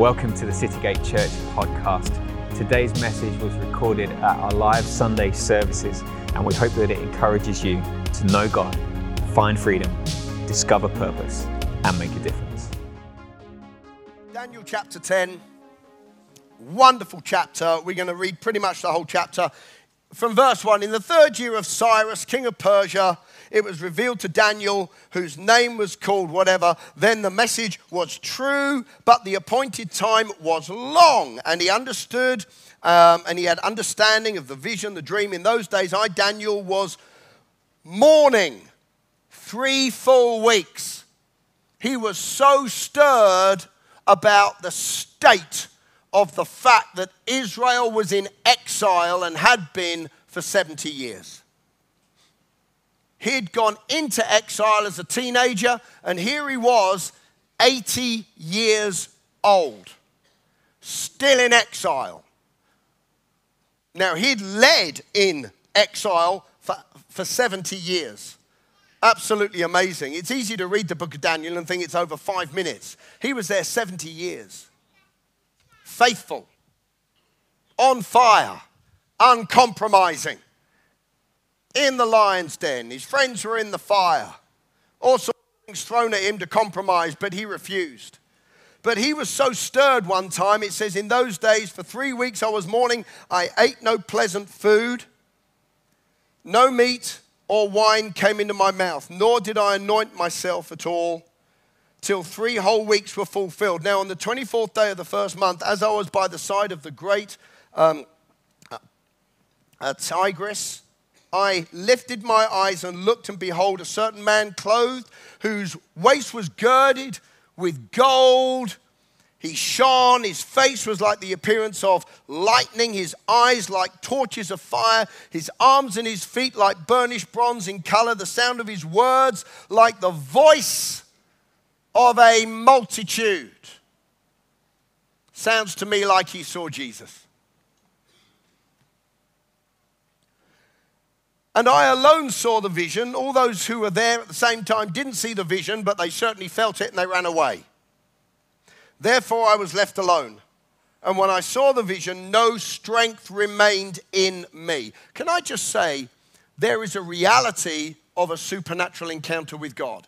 Welcome to the Citygate Church podcast. Today's message was recorded at our live Sunday services, and we hope that it encourages you to know God, find freedom, discover purpose, and make a difference. Daniel chapter 10, wonderful chapter. We're going to read pretty much the whole chapter from verse 1. In the third year of Cyrus, king of Persia, it was revealed to Daniel, whose name was called whatever. Then the message was true, but the appointed time was long. And he understood, um, and he had understanding of the vision, the dream. In those days, I, Daniel, was mourning three full weeks. He was so stirred about the state of the fact that Israel was in exile and had been for 70 years. He'd gone into exile as a teenager, and here he was, 80 years old, still in exile. Now, he'd led in exile for, for 70 years. Absolutely amazing. It's easy to read the book of Daniel and think it's over five minutes. He was there 70 years. Faithful, on fire, uncompromising in the lion's den. His friends were in the fire. All sorts of things thrown at him to compromise, but he refused. But he was so stirred one time, it says, In those days, for three weeks I was mourning. I ate no pleasant food, no meat or wine came into my mouth, nor did I anoint myself at all till three whole weeks were fulfilled. Now, on the 24th day of the first month, as I was by the side of the great um, uh, Tigris, I lifted my eyes and looked, and behold, a certain man clothed, whose waist was girded with gold. He shone, his face was like the appearance of lightning, his eyes like torches of fire, his arms and his feet like burnished bronze in color, the sound of his words like the voice of a multitude. Sounds to me like he saw Jesus. And I alone saw the vision. All those who were there at the same time didn't see the vision, but they certainly felt it and they ran away. Therefore, I was left alone. And when I saw the vision, no strength remained in me. Can I just say, there is a reality of a supernatural encounter with God.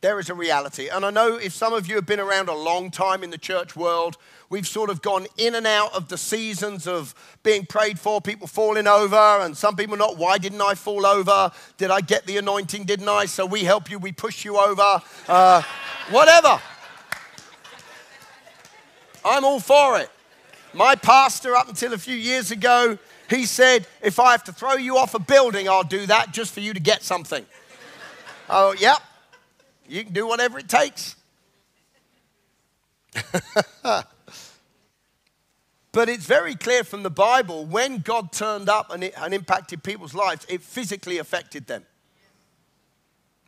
There is a reality. And I know if some of you have been around a long time in the church world, we've sort of gone in and out of the seasons of being prayed for, people falling over, and some people not. Why didn't I fall over? Did I get the anointing? Didn't I? So we help you, we push you over. Uh, whatever. I'm all for it. My pastor, up until a few years ago, he said, if I have to throw you off a building, I'll do that just for you to get something. Oh, yep, you can do whatever it takes. but it's very clear from the Bible when God turned up and, it, and impacted people's lives, it physically affected them.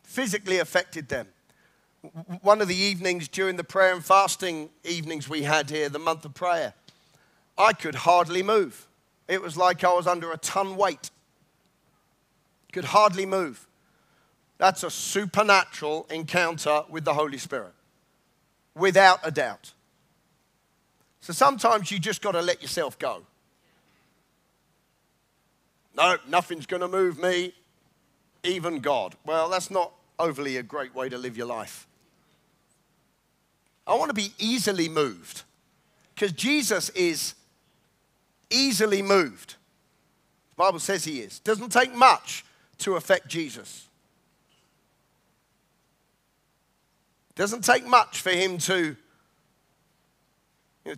Physically affected them. One of the evenings during the prayer and fasting evenings we had here, the month of prayer, I could hardly move. It was like I was under a ton weight. Could hardly move. That's a supernatural encounter with the Holy Spirit, without a doubt. So sometimes you just got to let yourself go. No, nothing's going to move me, even God. Well, that's not overly a great way to live your life. I want to be easily moved because Jesus is easily moved. The Bible says he is. Doesn't take much to affect Jesus. Doesn't take much for him to,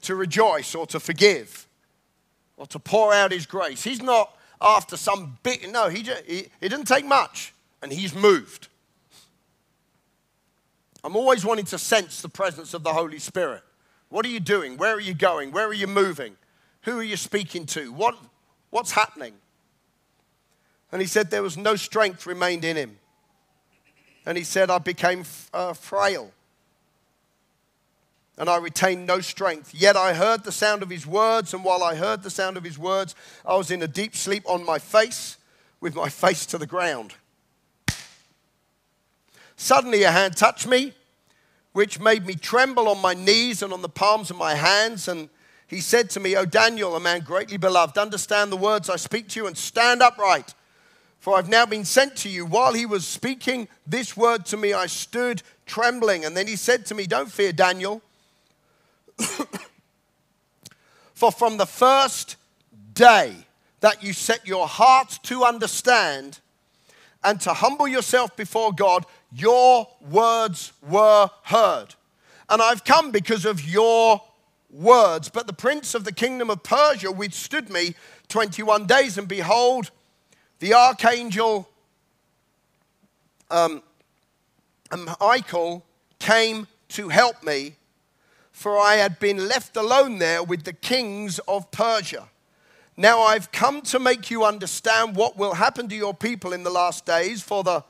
to rejoice or to forgive or to pour out his grace. He's not after some bit. no, he, just, he, it doesn't take much and he's moved. I'm always wanting to sense the presence of the Holy Spirit. What are you doing? Where are you going? Where are you moving? Who are you speaking to? What, what's happening? And he said there was no strength remained in him. And he said, I became uh, frail and I retained no strength. Yet I heard the sound of his words, and while I heard the sound of his words, I was in a deep sleep on my face, with my face to the ground. Suddenly a hand touched me which made me tremble on my knees and on the palms of my hands. And he said to me, O Daniel, a man greatly beloved, understand the words I speak to you and stand upright. For I've now been sent to you. While he was speaking this word to me, I stood trembling. And then he said to me, Don't fear, Daniel. For from the first day that you set your heart to understand and to humble yourself before God, your words were heard. And I've come because of your words. But the prince of the kingdom of Persia withstood me 21 days, and behold, the archangel um, Michael came to help me, for I had been left alone there with the kings of Persia. Now I've come to make you understand what will happen to your people in the last days, for the,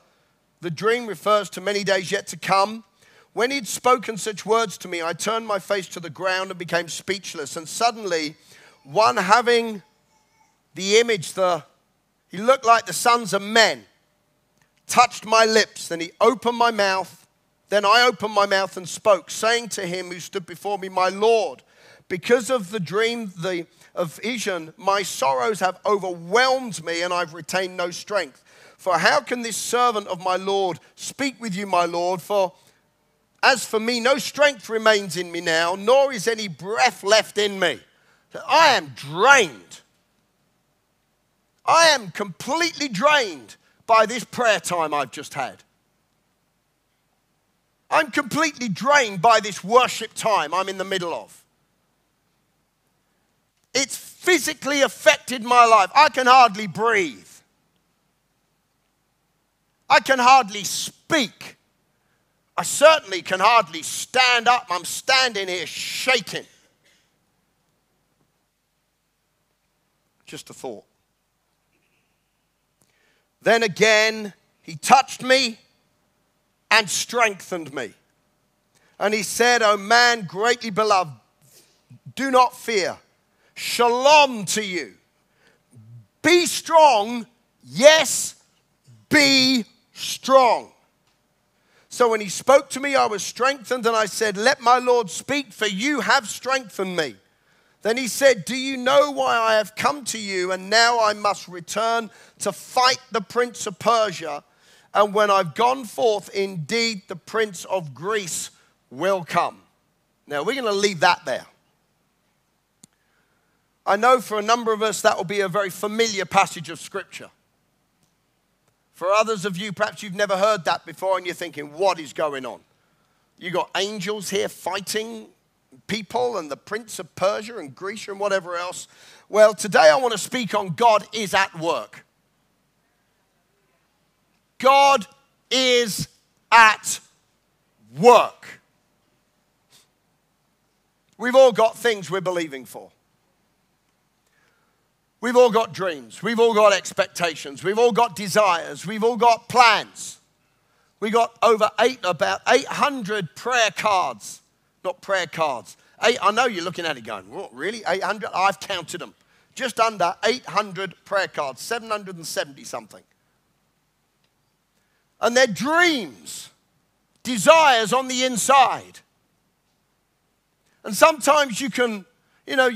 the dream refers to many days yet to come. When he'd spoken such words to me, I turned my face to the ground and became speechless. And suddenly, one having the image, the, he looked like the sons of men, touched my lips. Then he opened my mouth. Then I opened my mouth and spoke, saying to him who stood before me, My Lord, because of the dream, the of vision, my sorrows have overwhelmed me and I've retained no strength. For how can this servant of my Lord speak with you, my Lord? For as for me, no strength remains in me now, nor is any breath left in me. I am drained. I am completely drained by this prayer time I've just had. I'm completely drained by this worship time I'm in the middle of. It's physically affected my life. I can hardly breathe. I can hardly speak. I certainly can hardly stand up. I'm standing here shaking. Just a thought. Then again, he touched me and strengthened me. And he said, O man greatly beloved, do not fear. Shalom to you. Be strong. Yes, be strong. So when he spoke to me, I was strengthened, and I said, Let my Lord speak, for you have strengthened me. Then he said, Do you know why I have come to you? And now I must return to fight the prince of Persia. And when I've gone forth, indeed the prince of Greece will come. Now we're going to leave that there. I know for a number of us that will be a very familiar passage of Scripture. For others of you, perhaps you've never heard that before and you're thinking, what is going on? You've got angels here fighting people and the prince of Persia and Greece and whatever else. Well, today I want to speak on God is at work. God is at work. We've all got things we're believing for. We've all got dreams. We've all got expectations. We've all got desires. We've all got plans. We got over eight, about 800 prayer cards. Not prayer cards. Eight, I know you're looking at it going, what, really? 800? I've counted them. Just under 800 prayer cards, 770 something. And they're dreams, desires on the inside. And sometimes you can, you know,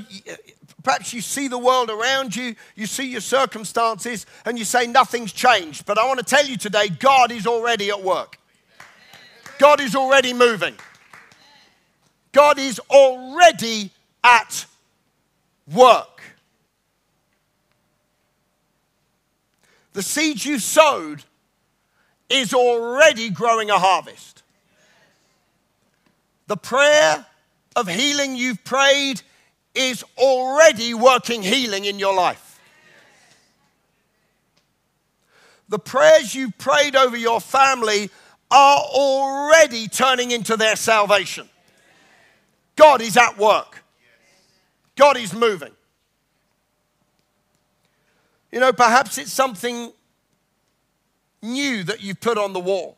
Perhaps you see the world around you, you see your circumstances, and you say nothing's changed. But I want to tell you today God is already at work, God is already moving, God is already at work. The seeds you sowed is already growing a harvest. The prayer of healing you've prayed is already working healing in your life. The prayers you've prayed over your family are already turning into their salvation. God is at work, God is moving. You know, perhaps it's something new that you've put on the wall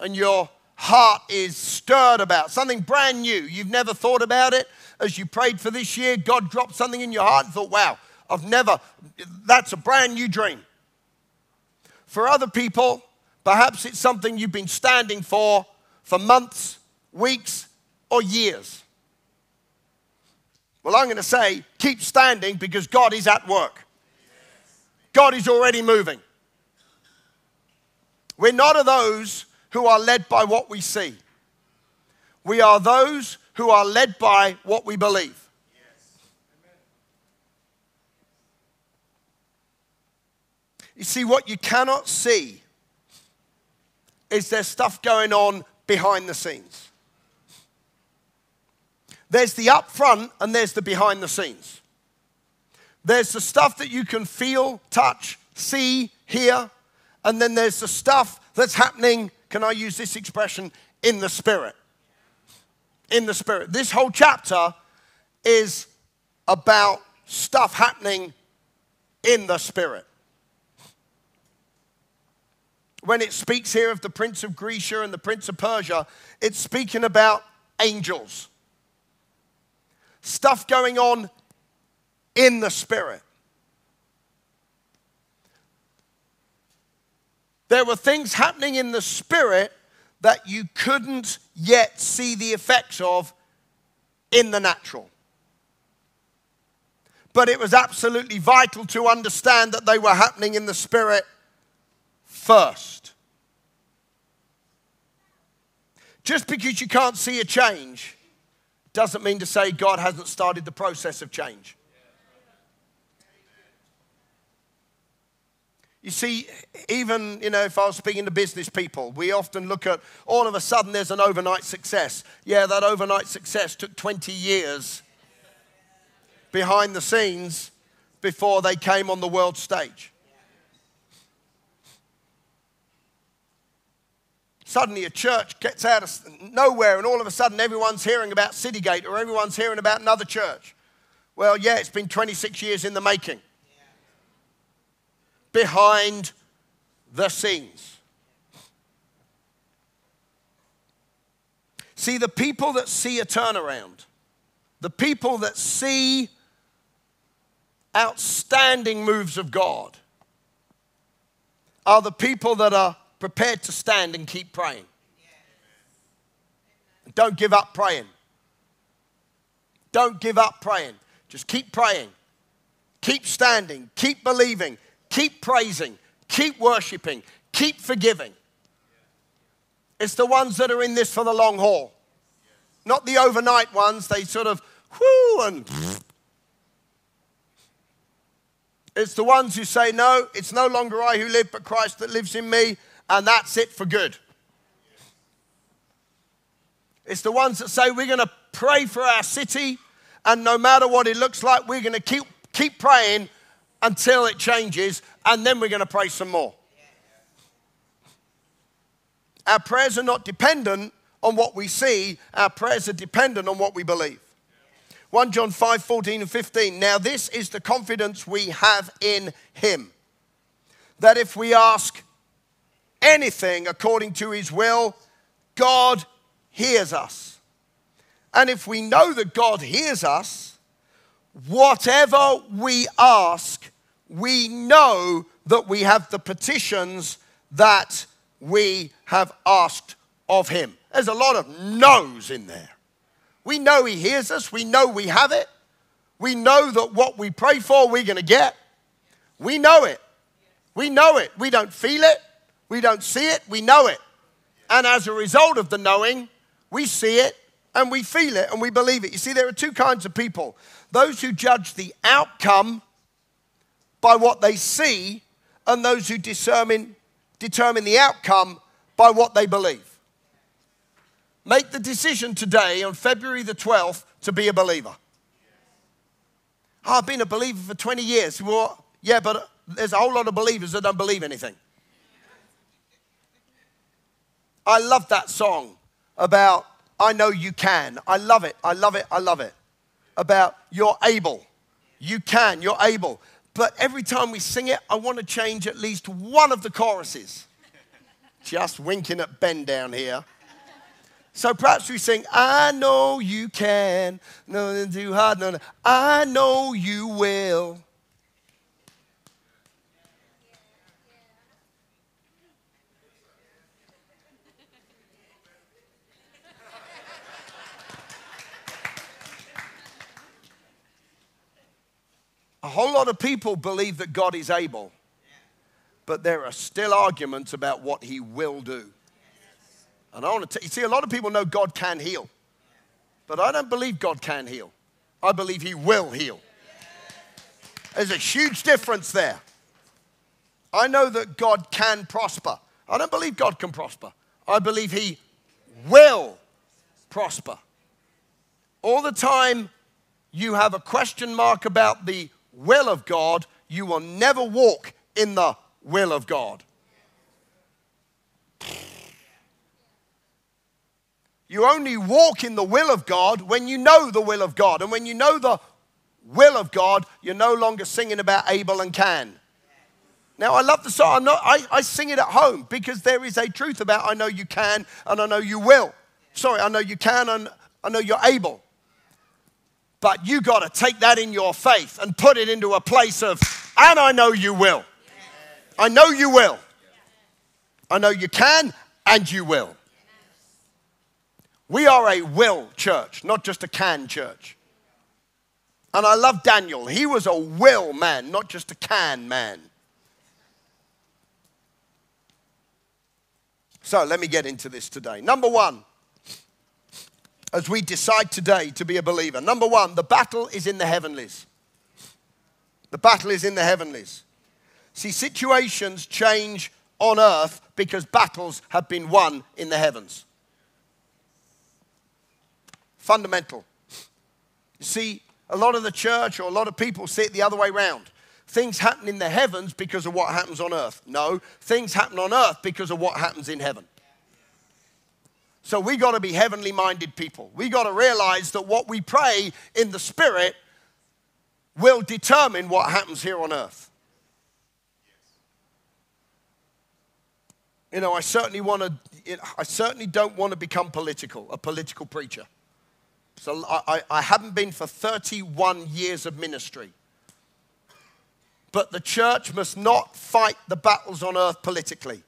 and your heart is stirred about, something brand new. You've never thought about it, as you prayed for this year, God dropped something in your heart and thought, wow, I've never, that's a brand new dream. For other people, perhaps it's something you've been standing for for months weeks, or years? Well, I'm going to say keep standing because God is at work. God is already moving. We're not of those who are led by what we see. We are those who are led by what we believe. You see, what you cannot see is there's stuff going on behind the scenes. There's the up front and there's the behind the scenes. There's the stuff that you can feel, touch, see, hear, and then there's the stuff that's happening, can I use this expression, in the spirit. In the spirit. This whole chapter is about stuff happening in the spirit. When it speaks here of the prince of Grecia and the prince of Persia, it's speaking about angels. Stuff going on in the spirit. There were things happening in the spirit that you couldn't yet see the effects of in the natural. But it was absolutely vital to understand that they were happening in the spirit first. Just because you can't see a change doesn't mean to say God hasn't started the process of change. You see, even, you know, if I was speaking to business people, we often look at all of a sudden there's an overnight success. Yeah, that overnight success took 20 years behind the scenes before they came on the world stage. Suddenly, a church gets out of nowhere, and all of a sudden, everyone's hearing about Citygate or everyone's hearing about another church. Well, yeah, it's been 26 years in the making behind the scenes. See, the people that see a turnaround, the people that see outstanding moves of God, are the people that are prepared to stand and keep praying. Don't give up praying. Don't give up praying. Just keep praying. Keep standing. Keep believing. Keep praising, keep worshiping, keep forgiving. It's the ones that are in this for the long haul, not the overnight ones. They sort of whoo and. It's the ones who say, No, it's no longer I who live, but Christ that lives in me, and that's it for good. It's the ones that say, We're going to pray for our city, and no matter what it looks like, we're going to keep, keep praying until it changes, and then we're going to pray some more. Our prayers are not dependent on what we see, our prayers are dependent on what we believe. 1 John 5 14 and 15. Now, this is the confidence we have in Him that if we ask anything according to His will, God hears us. And if we know that God hears us, whatever we ask, we know that we have the petitions that we have asked of him. There's a lot of no's in there. We know he hears us, we know we have it. We know that what we pray for, we're going to get. We know it. We know it. We don't feel it. We don't see it. We know it. And as a result of the knowing, we see it and we feel it and we believe it. You see, there are two kinds of people those who judge the outcome by what they see, and those who determine, determine the outcome by what they believe. Make the decision today on February the 12th to be a believer. Oh, I've been a believer for 20 years. Well, yeah, but there's a whole lot of believers that don't believe anything. I love that song about I know you can. I love it. I love it. I love it. About you're able. You can. You're able but every time we sing it, I want to change at least one of the choruses. Just winking at Ben down here. So perhaps we sing, I know you can. No, too hard. No, no. I know you will. A whole lot of people believe that God is able, but there are still arguments about what he will do. And I want to tell you, see, a lot of people know God can heal, but I don't believe God can heal. I believe he will heal. There's a huge difference there. I know that God can prosper. I don't believe God can prosper. I believe he will prosper. All the time you have a question mark about the will of God, you will never walk in the will of God. You only walk in the will of God when you know the will of God. And when you know the will of God, you're no longer singing about able and Can. Now, I love the song. I'm not, I, I sing it at home because there is a truth about I know you can and I know you will. Sorry, I know you can and I know you're able. But you got to take that in your faith and put it into a place of, and I know you will. I know you will. I know you can and you will. We are a will church, not just a can church. And I love Daniel. He was a will man, not just a can man. So let me get into this today. Number one, as we decide today to be a believer, number one, the battle is in the heavenlies. The battle is in the heavenlies. See, situations change on earth because battles have been won in the heavens. Fundamental. You see, a lot of the church or a lot of people see it the other way around. Things happen in the heavens because of what happens on earth. No, things happen on earth because of what happens in heaven. So we got to be heavenly minded people. We got to realize that what we pray in the spirit will determine what happens here on earth. You know, I certainly want to I certainly don't want to become political, a political preacher. So I, I haven't been for 31 years of ministry. But the church must not fight the battles on earth politically.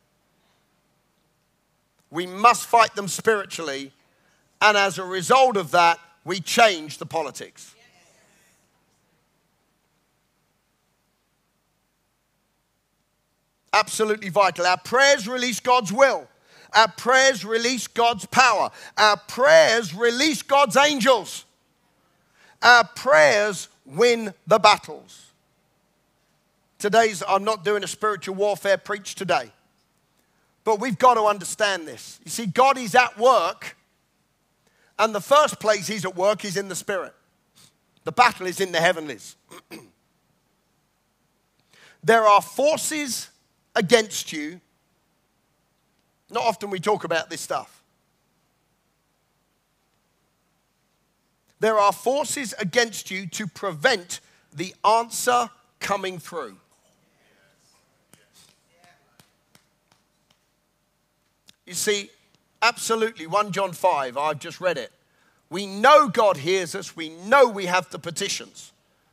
We must fight them spiritually. And as a result of that, we change the politics. Absolutely vital. Our prayers release God's will. Our prayers release God's power. Our prayers release God's angels. Our prayers win the battles. Today's, I'm not doing a spiritual warfare preach today. But we've got to understand this. You see, God is at work, and the first place He's at work is in the Spirit. The battle is in the heavenlies. there are forces against you not often we talk about this stuff. There are forces against you to prevent the answer coming through. You see, absolutely, 1 John 5, I've just read it. We know God hears us, we know we have the petitions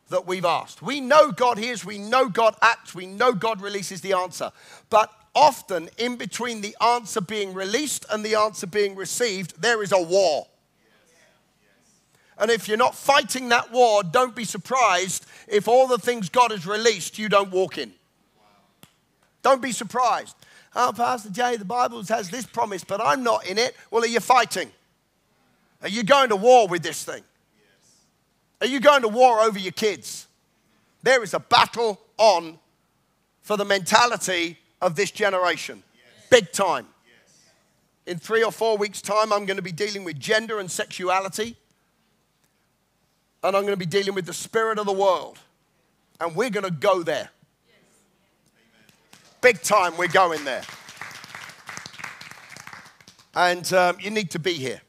that we've asked. We know God hears, we know God acts, we know God releases the answer. But often in between the answer being released and the answer being received, there is a war. And if you're not fighting that war, don't be surprised if all the things God has released you don't walk in. Don't be surprised. Oh, Pastor Jay, the Bible has this promise, but I'm not in it. Well, are you fighting? Are you going to war with this thing? Are you going to war over your kids? There is a battle on for the mentality of this generation. Yes. Big time. Yes. In three or four weeks' time, I'm going to be dealing with gender and sexuality. And I'm going to be dealing with the spirit of the world. And we're going to go there. Big time, we're going there. And um, you need to be here.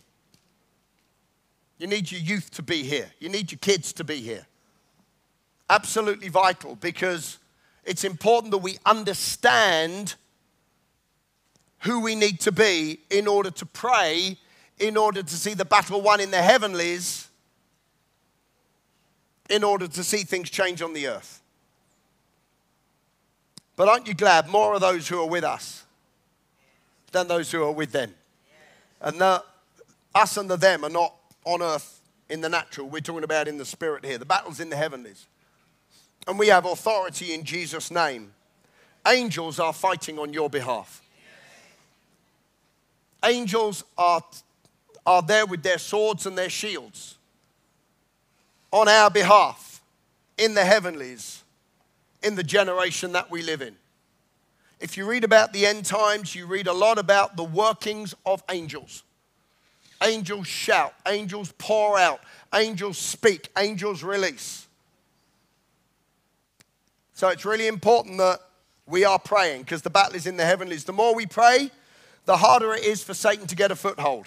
You need your youth to be here. You need your kids to be here. Absolutely vital because it's important that we understand who we need to be in order to pray, in order to see the battle won in the heavenlies, in order to see things change on the earth. But aren't you glad more of those who are with us than those who are with them? And the, us and the them are not on earth in the natural. We're talking about in the spirit here. The battle's in the heavenlies. and we have authority in Jesus' name. Angels are fighting on your behalf. Angels are, are there with their swords and their shields on our behalf in the heavenlies in the generation that we live in. If you read about the end times, you read a lot about the workings of angels. Angels shout, angels pour out, angels speak, angels release. So it's really important that we are praying because the battle is in the heavenlies. The more we pray, the harder it is for Satan to get a foothold.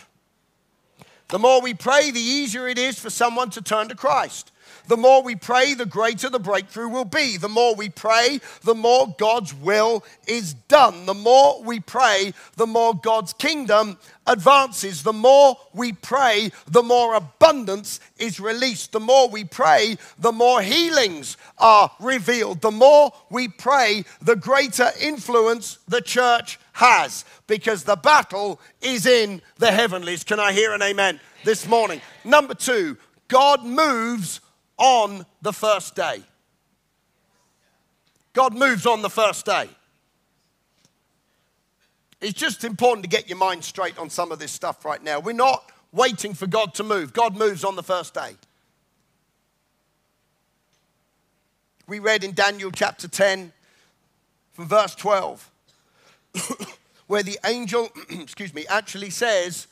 The more we pray, the easier it is for someone to turn to Christ. The more we pray, the greater the breakthrough will be. The more we pray, the more God's will is done. The more we pray, the more God's kingdom advances. The more we pray, the more abundance is released. The more we pray, the more healings are revealed. The more we pray, the greater influence the church has because the battle is in the heavenlies. Can I hear an amen this morning? Number two, God moves on the first day. God moves on the first day. It's just important to get your mind straight on some of this stuff right now. We're not waiting for God to move, God moves on the first day. We read in Daniel chapter 10 from verse 12 where the angel, excuse me, actually says,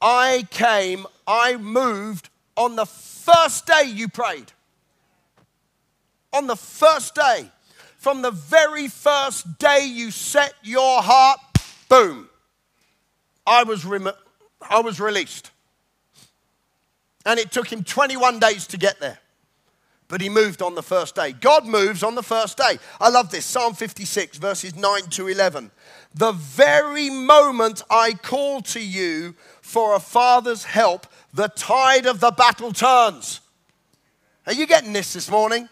I came, I moved on the first day you prayed. On the first day. From the very first day you set your heart, boom, I was, rem- I was released. And it took him 21 days to get there. But he moved on the first day. God moves on the first day. I love this. Psalm 56, verses 9 to 11. The very moment I call to you for a father's help, the tide of the battle turns. Are you getting this this morning?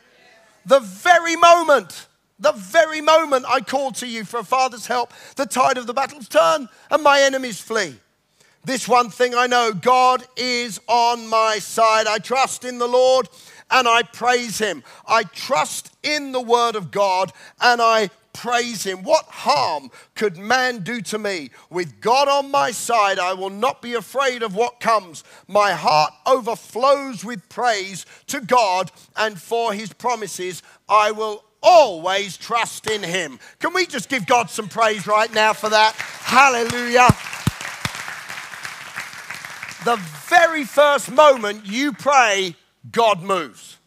The very moment, the very moment I call to you for a father's help, the tide of the battles turn and my enemies flee. This one thing I know God is on my side. I trust in the Lord and I praise him. I trust in the word of God and I praise him. What harm could man do to me? With God on my side, I will not be afraid of what comes. My heart overflows with praise to God, and for his promises, I will always trust in him. Can we just give God some praise right now for that? Hallelujah. The very first moment you pray, God moves.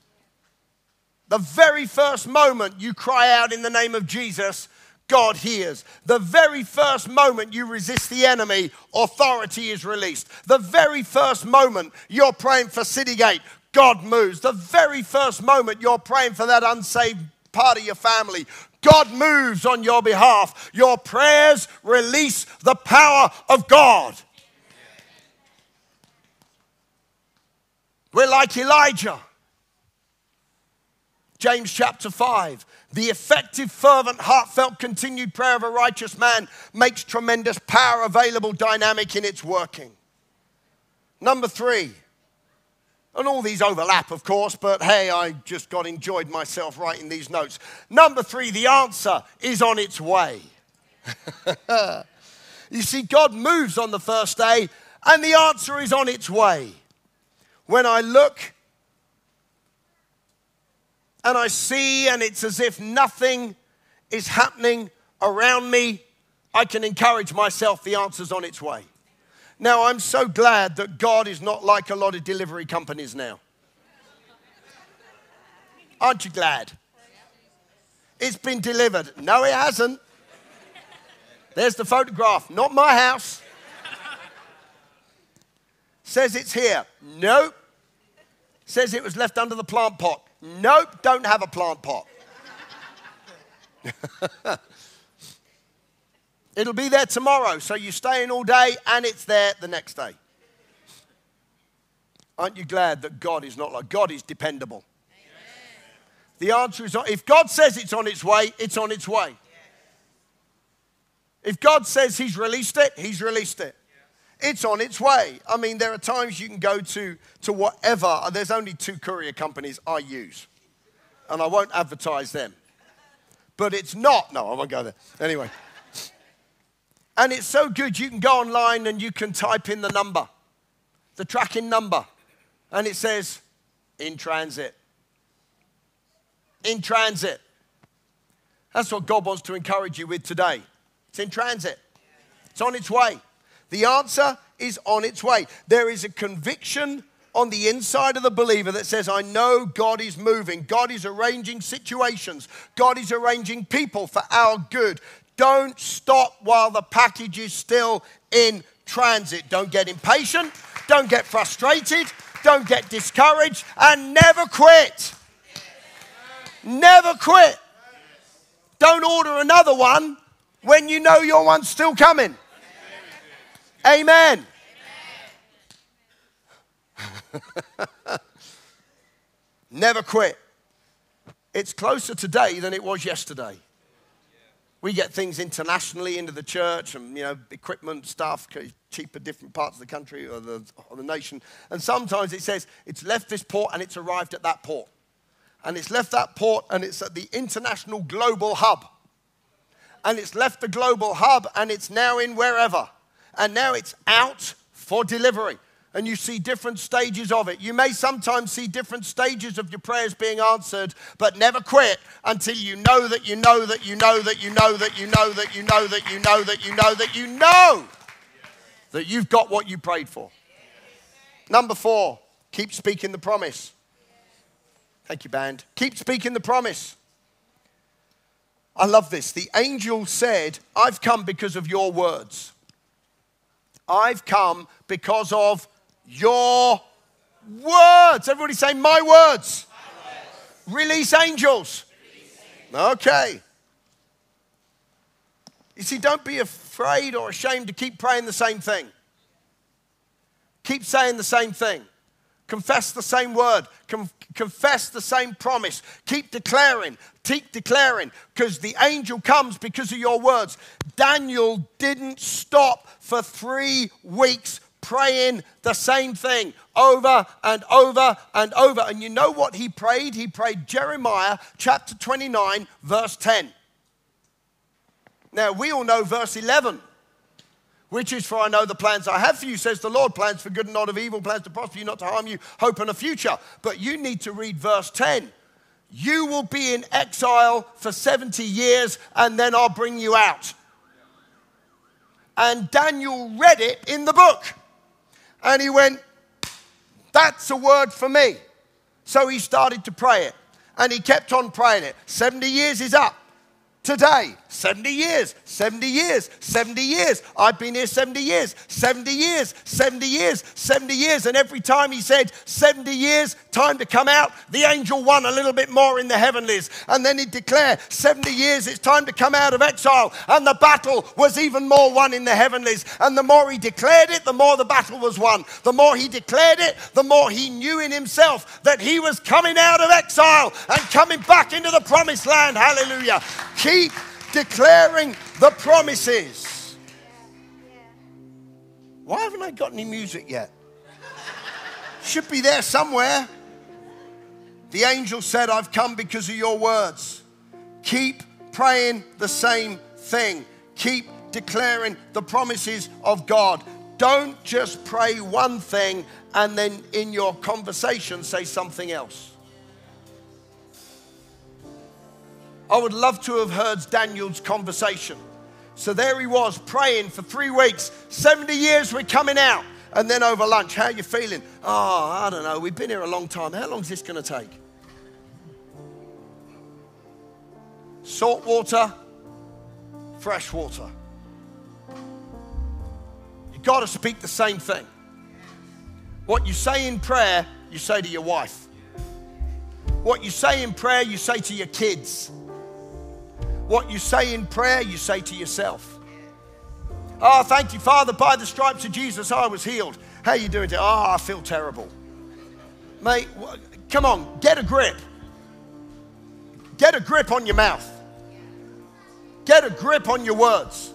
The very first moment you cry out in the name of Jesus, God hears. The very first moment you resist the enemy, authority is released. The very first moment you're praying for Citygate, God moves. The very first moment you're praying for that unsaved part of your family, God moves on your behalf. Your prayers release the power of God. We're like Elijah. James chapter 5. The effective, fervent, heartfelt, continued prayer of a righteous man makes tremendous power available, dynamic in its working. Number three, and all these overlap, of course, but hey, I just got enjoyed myself writing these notes. Number three, the answer is on its way. you see, God moves on the first day, and the answer is on its way. When I look and I see, and it's as if nothing is happening around me, I can encourage myself the answer's on its way. Now, I'm so glad that God is not like a lot of delivery companies now. Aren't you glad? It's been delivered. No, it hasn't. There's the photograph, not my house. Says it's here. Nope. Says it was left under the plant pot. Nope, don't have a plant pot. It'll be there tomorrow, so you stay in all day and it's there the next day. Aren't you glad that God is not like God is dependable? The answer is if God says it's on its way, it's on its way. If God says He's released it, He's released it. It's on its way. I mean, there are times you can go to, to whatever. There's only two courier companies I use, and I won't advertise them. But it's not. No, I won't go there. Anyway. And it's so good, you can go online and you can type in the number, the tracking number, and it says in transit. In transit. That's what God wants to encourage you with today. It's in transit, it's on its way. The answer is on its way. There is a conviction on the inside of the believer that says, I know God is moving. God is arranging situations. God is arranging people for our good. Don't stop while the package is still in transit. Don't get impatient. Don't get frustrated. Don't get discouraged. And never quit. Never quit. Don't order another one when you know your one's still coming. Amen. Never quit. It's closer today than it was yesterday. We get things internationally into the church and, you know, equipment, stuff, cheaper different parts of the country or the, or the nation. And sometimes it says it's left this port and it's arrived at that port. And it's left that port and it's at the international global hub. And it's left the global hub and it's now in wherever and now it's out for delivery. And you see different stages of it. You may sometimes see different stages of your prayers being answered, but never quit until you know that you know that you know that you know that you know that you know that you know that you know that you know that you've got what you prayed for. Number four, keep speaking the promise. Thank you, band. Keep speaking the promise. I love this. The angel said, I've come because of your words. I've come because of your words. Everybody say, My words. My words. Release angels. Release angels. Okay. You see, don't be afraid or ashamed to keep praying the same thing. Keep saying the same thing. Confess the same word. Confess the same promise. Keep declaring. Keep declaring. Because the angel comes because of your words. Daniel didn't stop for three weeks praying the same thing over and over and over. And you know what he prayed? He prayed Jeremiah chapter 29, verse 10. Now, we all know verse 11 which is for I know the plans I have for you, says the Lord, plans for good and not of evil, plans to prosper you, not to harm you, hope and a future. But you need to read verse 10. You will be in exile for 70 years, and then I'll bring you out. And Daniel read it in the book. And he went, That's a word for me. So he started to pray it. And he kept on praying it. 70 years is up today. 70 years, 70 years, 70 years. I've been here 70 years, 70 years, 70 years, 70 years. And every time he said 70 years, time to come out, the angel won a little bit more in the heavenlies. And then he'd declare 70 years, it's time to come out of exile. And the battle was even more won in the heavenlies. And the more he declared it, the more the battle was won. The more he declared it, the more he knew in himself that he was coming out of exile and coming back into the promised land. Hallelujah. Keep declaring the promises. Why haven't I got any music yet? Should be there somewhere. The angel said, I've come because of your words. Keep praying the same thing. Keep declaring the promises of God. Don't just pray one thing and then in your conversation say something else. I would love to have heard Daniel's conversation. So there he was praying for three weeks. 70 years we're coming out. And then over lunch, how are you feeling? Oh, I don't know. We've been here a long time. How long is this going to take? Salt water, fresh water. You've got to speak the same thing. What you say in prayer, you say to your wife. What you say in prayer, you say to your kids. What you say in prayer, you say to yourself. Oh, thank you, Father. By the stripes of Jesus, I was healed. How you doing? Today? Oh, I feel terrible. Mate, come on, get a grip. Get a grip on your mouth. Get a grip on your words.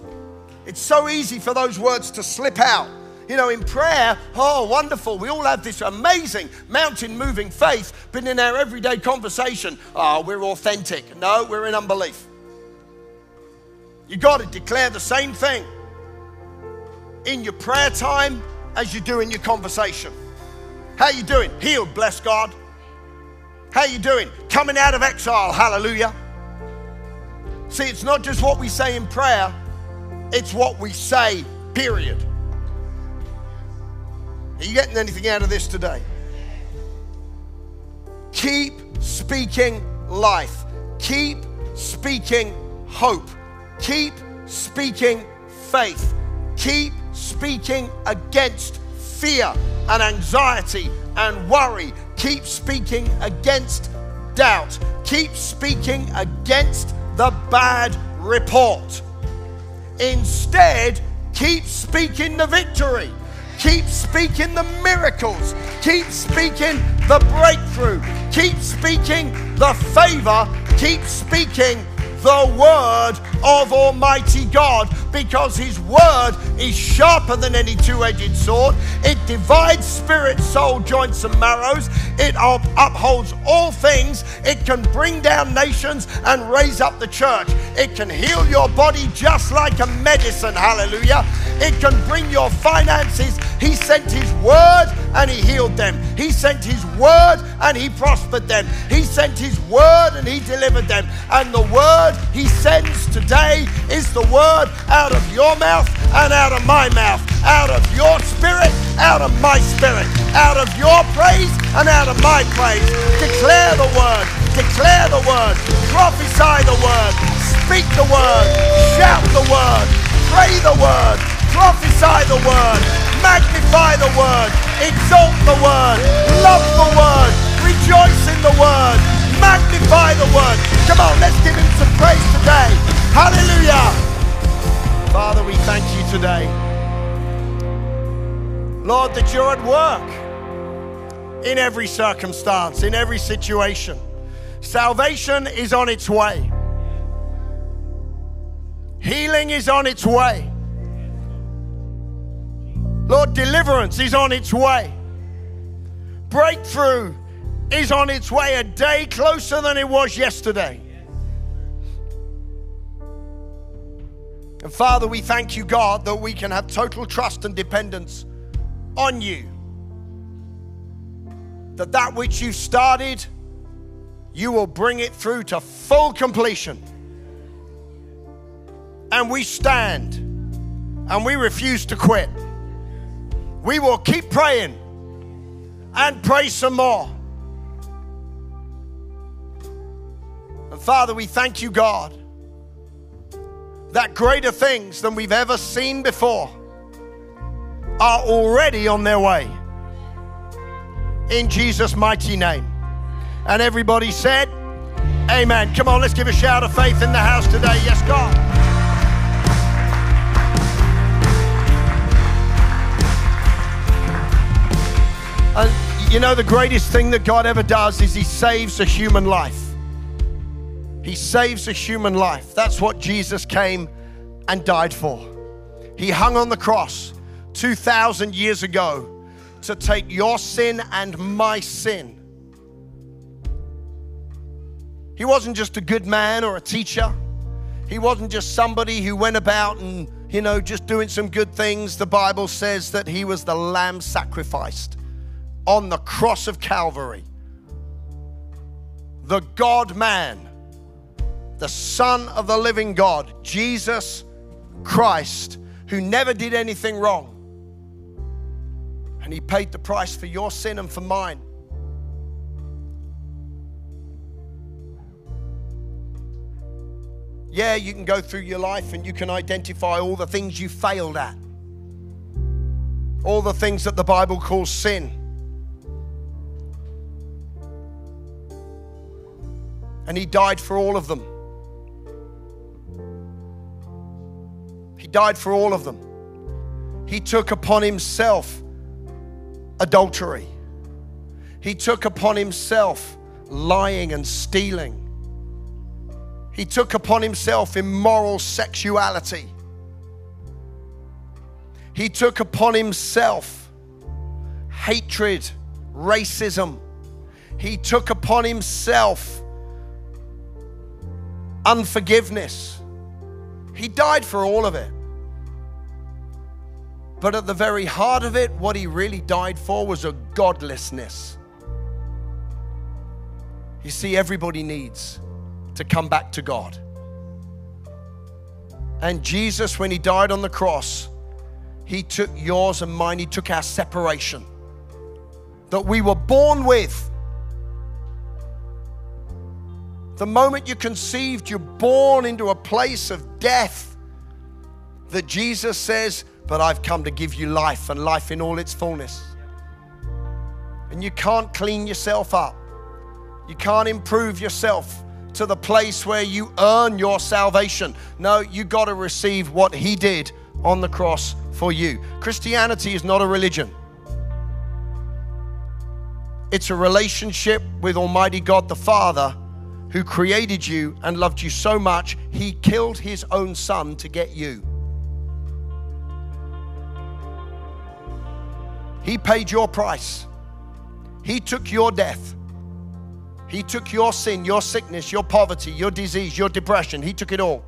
It's so easy for those words to slip out You know, in prayer, oh, wonderful. We all have this amazing mountain moving faith, but in our everyday conversation, oh, we're authentic. No, we're in unbelief. You got to declare the same thing in your prayer time as you do in your conversation. How you doing? Healed, bless God. How you doing? Coming out of exile, hallelujah. See, it's not just what we say in prayer, it's what we say, period. Are you getting anything out of this today? Keep speaking life. Keep speaking hope. Keep speaking faith. Keep speaking against fear and anxiety and worry. Keep speaking against doubt. Keep speaking against the bad report. Instead, keep speaking the victory. Keep speaking the miracles. Keep speaking the breakthrough. Keep speaking the favor. Keep speaking the word of Almighty God because His word is sharper than any two edged sword. It divides spirit, soul, joints, and marrows. It upholds all things. It can bring down nations and raise up the church. It can heal your body just like a medicine. Hallelujah. It can bring your finances. He sent His word and He healed them. He sent His word and He prospered them. He sent His word and He delivered them. And the word He sends today is the word out of your mouth and out of my mouth, out of your spirit, out of my spirit, out of your praise and out of my praise. Declare the word, declare the word, prophesy the word, speak the word, shout the word, pray the word, prophesy the word, magnify the word, exalt the word, love the word, rejoice in the word, magnify the word. Come on, let's give him some praise today. Hallelujah. Father, we thank you today. Lord, that you're at work in every circumstance, in every situation. Salvation is on its way, healing is on its way. Lord, deliverance is on its way. Breakthrough is on its way a day closer than it was yesterday. And Father, we thank you, God, that we can have total trust and dependence on you. That that which you've started, you will bring it through to full completion. And we stand and we refuse to quit. We will keep praying and pray some more. And Father, we thank you, God that greater things than we've ever seen before are already on their way. In Jesus' mighty name. And everybody said, Amen. Come on, let's give a shout of faith in the house today. Yes, God. And you know, the greatest thing that God ever does is He saves a human life. He saves a human life. That's what Jesus came and died for. He hung on the cross 2,000 years ago to take your sin and my sin. He wasn't just a good man or a teacher. He wasn't just somebody who went about and, you know, just doing some good things. The Bible says that he was the lamb sacrificed on the cross of Calvary. The God man the Son of the living God, Jesus Christ, who never did anything wrong. And he paid the price for your sin and for mine. Yeah, you can go through your life and you can identify all the things you failed at, all the things that the Bible calls sin. And he died for all of them. Died for all of them. He took upon himself adultery. He took upon himself lying and stealing. He took upon himself immoral sexuality. He took upon himself hatred, racism. He took upon himself unforgiveness. He died for all of it. But at the very heart of it, what he really died for was a godlessness. You see, everybody needs to come back to God. And Jesus, when he died on the cross, he took yours and mine, he took our separation that we were born with. The moment you're conceived, you're born into a place of death that Jesus says, But I've come to give you life and life in all its fullness. And you can't clean yourself up, you can't improve yourself to the place where you earn your salvation. No, you got to receive what He did on the cross for you. Christianity is not a religion. It's a relationship with Almighty God the Father who created you and loved you so much, He killed His own Son to get you. He paid your price, He took your death. He took your sin, your sickness, your poverty, your disease, your depression. He took it all.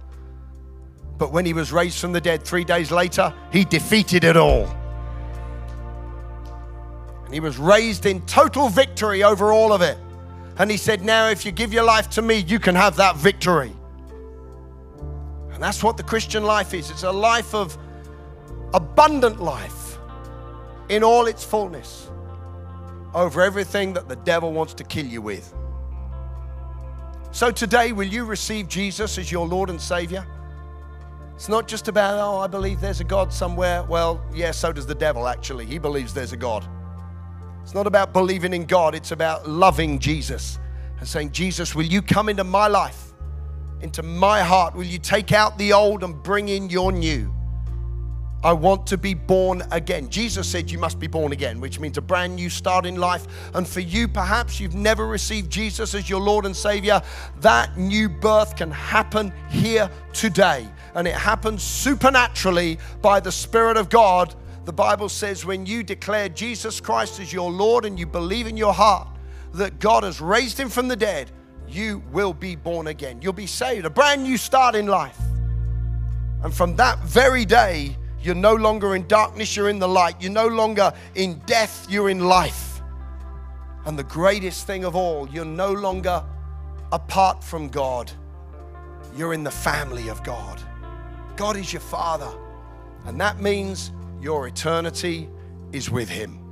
But when he was raised from the dead three days later, he defeated it all. And he was raised in total victory over all of it. And he said, Now, if you give your life to me, you can have that victory. And that's what the Christian life is it's a life of abundant life in all its fullness over everything that the devil wants to kill you with. So today, will you receive Jesus as your Lord and Savior? It's not just about, oh, I believe there's a God somewhere. Well, yeah, so does the devil, actually. He believes there's a God. It's not about believing in God, it's about loving Jesus and saying, Jesus, will you come into my life, into my heart? Will you take out the old and bring in your new? I want to be born again. Jesus said you must be born again, which means a brand new start in life. And for you, perhaps you've never received Jesus as your Lord and Savior, that new birth can happen here today. And it happens supernaturally by the Spirit of God. The Bible says when you declare Jesus Christ as your Lord and you believe in your heart that God has raised him from the dead, you will be born again. You'll be saved, a brand new start in life. And from that very day, you're no longer in darkness, you're in the light. You're no longer in death, you're in life. And the greatest thing of all, you're no longer apart from God, you're in the family of God. God is your Father, and that means your eternity is with Him.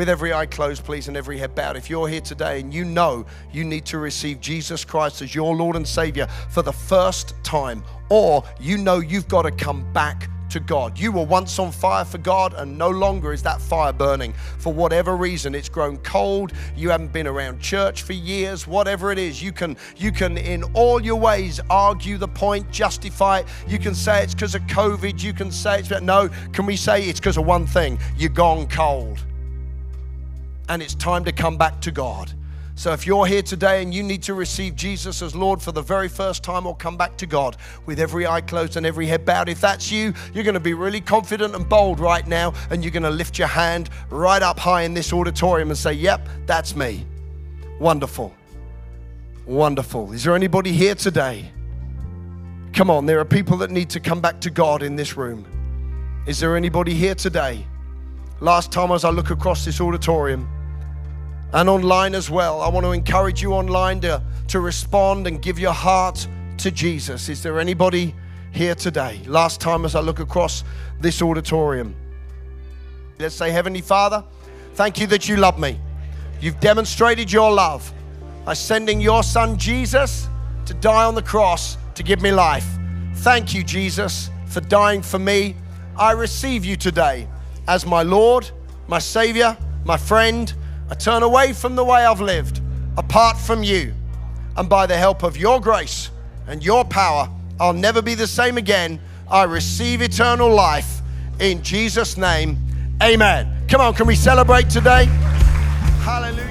With every eye closed, please, and every head bowed. If you're here today and you know you need to receive Jesus Christ as your Lord and Savior for the first time, or you know you've got to come back to God. You were once on fire for God, and no longer is that fire burning. For whatever reason, it's grown cold. You haven't been around church for years. Whatever it is, you can you can in all your ways argue the point, justify it. You can say it's because of COVID. You can say it's but no. Can we say it's because of one thing? You're gone cold, and it's time to come back to God. So if you're here today and you need to receive Jesus as Lord for the very first time or come back to God with every eye closed and every head bowed, if that's you, you're going to be really confident and bold right now and you're going to lift your hand right up high in this auditorium and say, Yep, that's me. Wonderful. Wonderful. Is there anybody here today? Come on, there are people that need to come back to God in this room. Is there anybody here today? Last time as I look across this auditorium, and online as well. I want to encourage you online to, to respond and give your heart to Jesus. Is there anybody here today? Last time as I look across this auditorium, let's say, Heavenly Father, thank you that you love me. You've demonstrated your love by sending your son Jesus to die on the cross to give me life. Thank you, Jesus, for dying for me. I receive you today as my Lord, my Savior, my friend I turn away from the way I've lived apart from you. And by the help of your grace and your power, I'll never be the same again. I receive eternal life in Jesus' name. Amen. Come on, can we celebrate today? Hallelujah.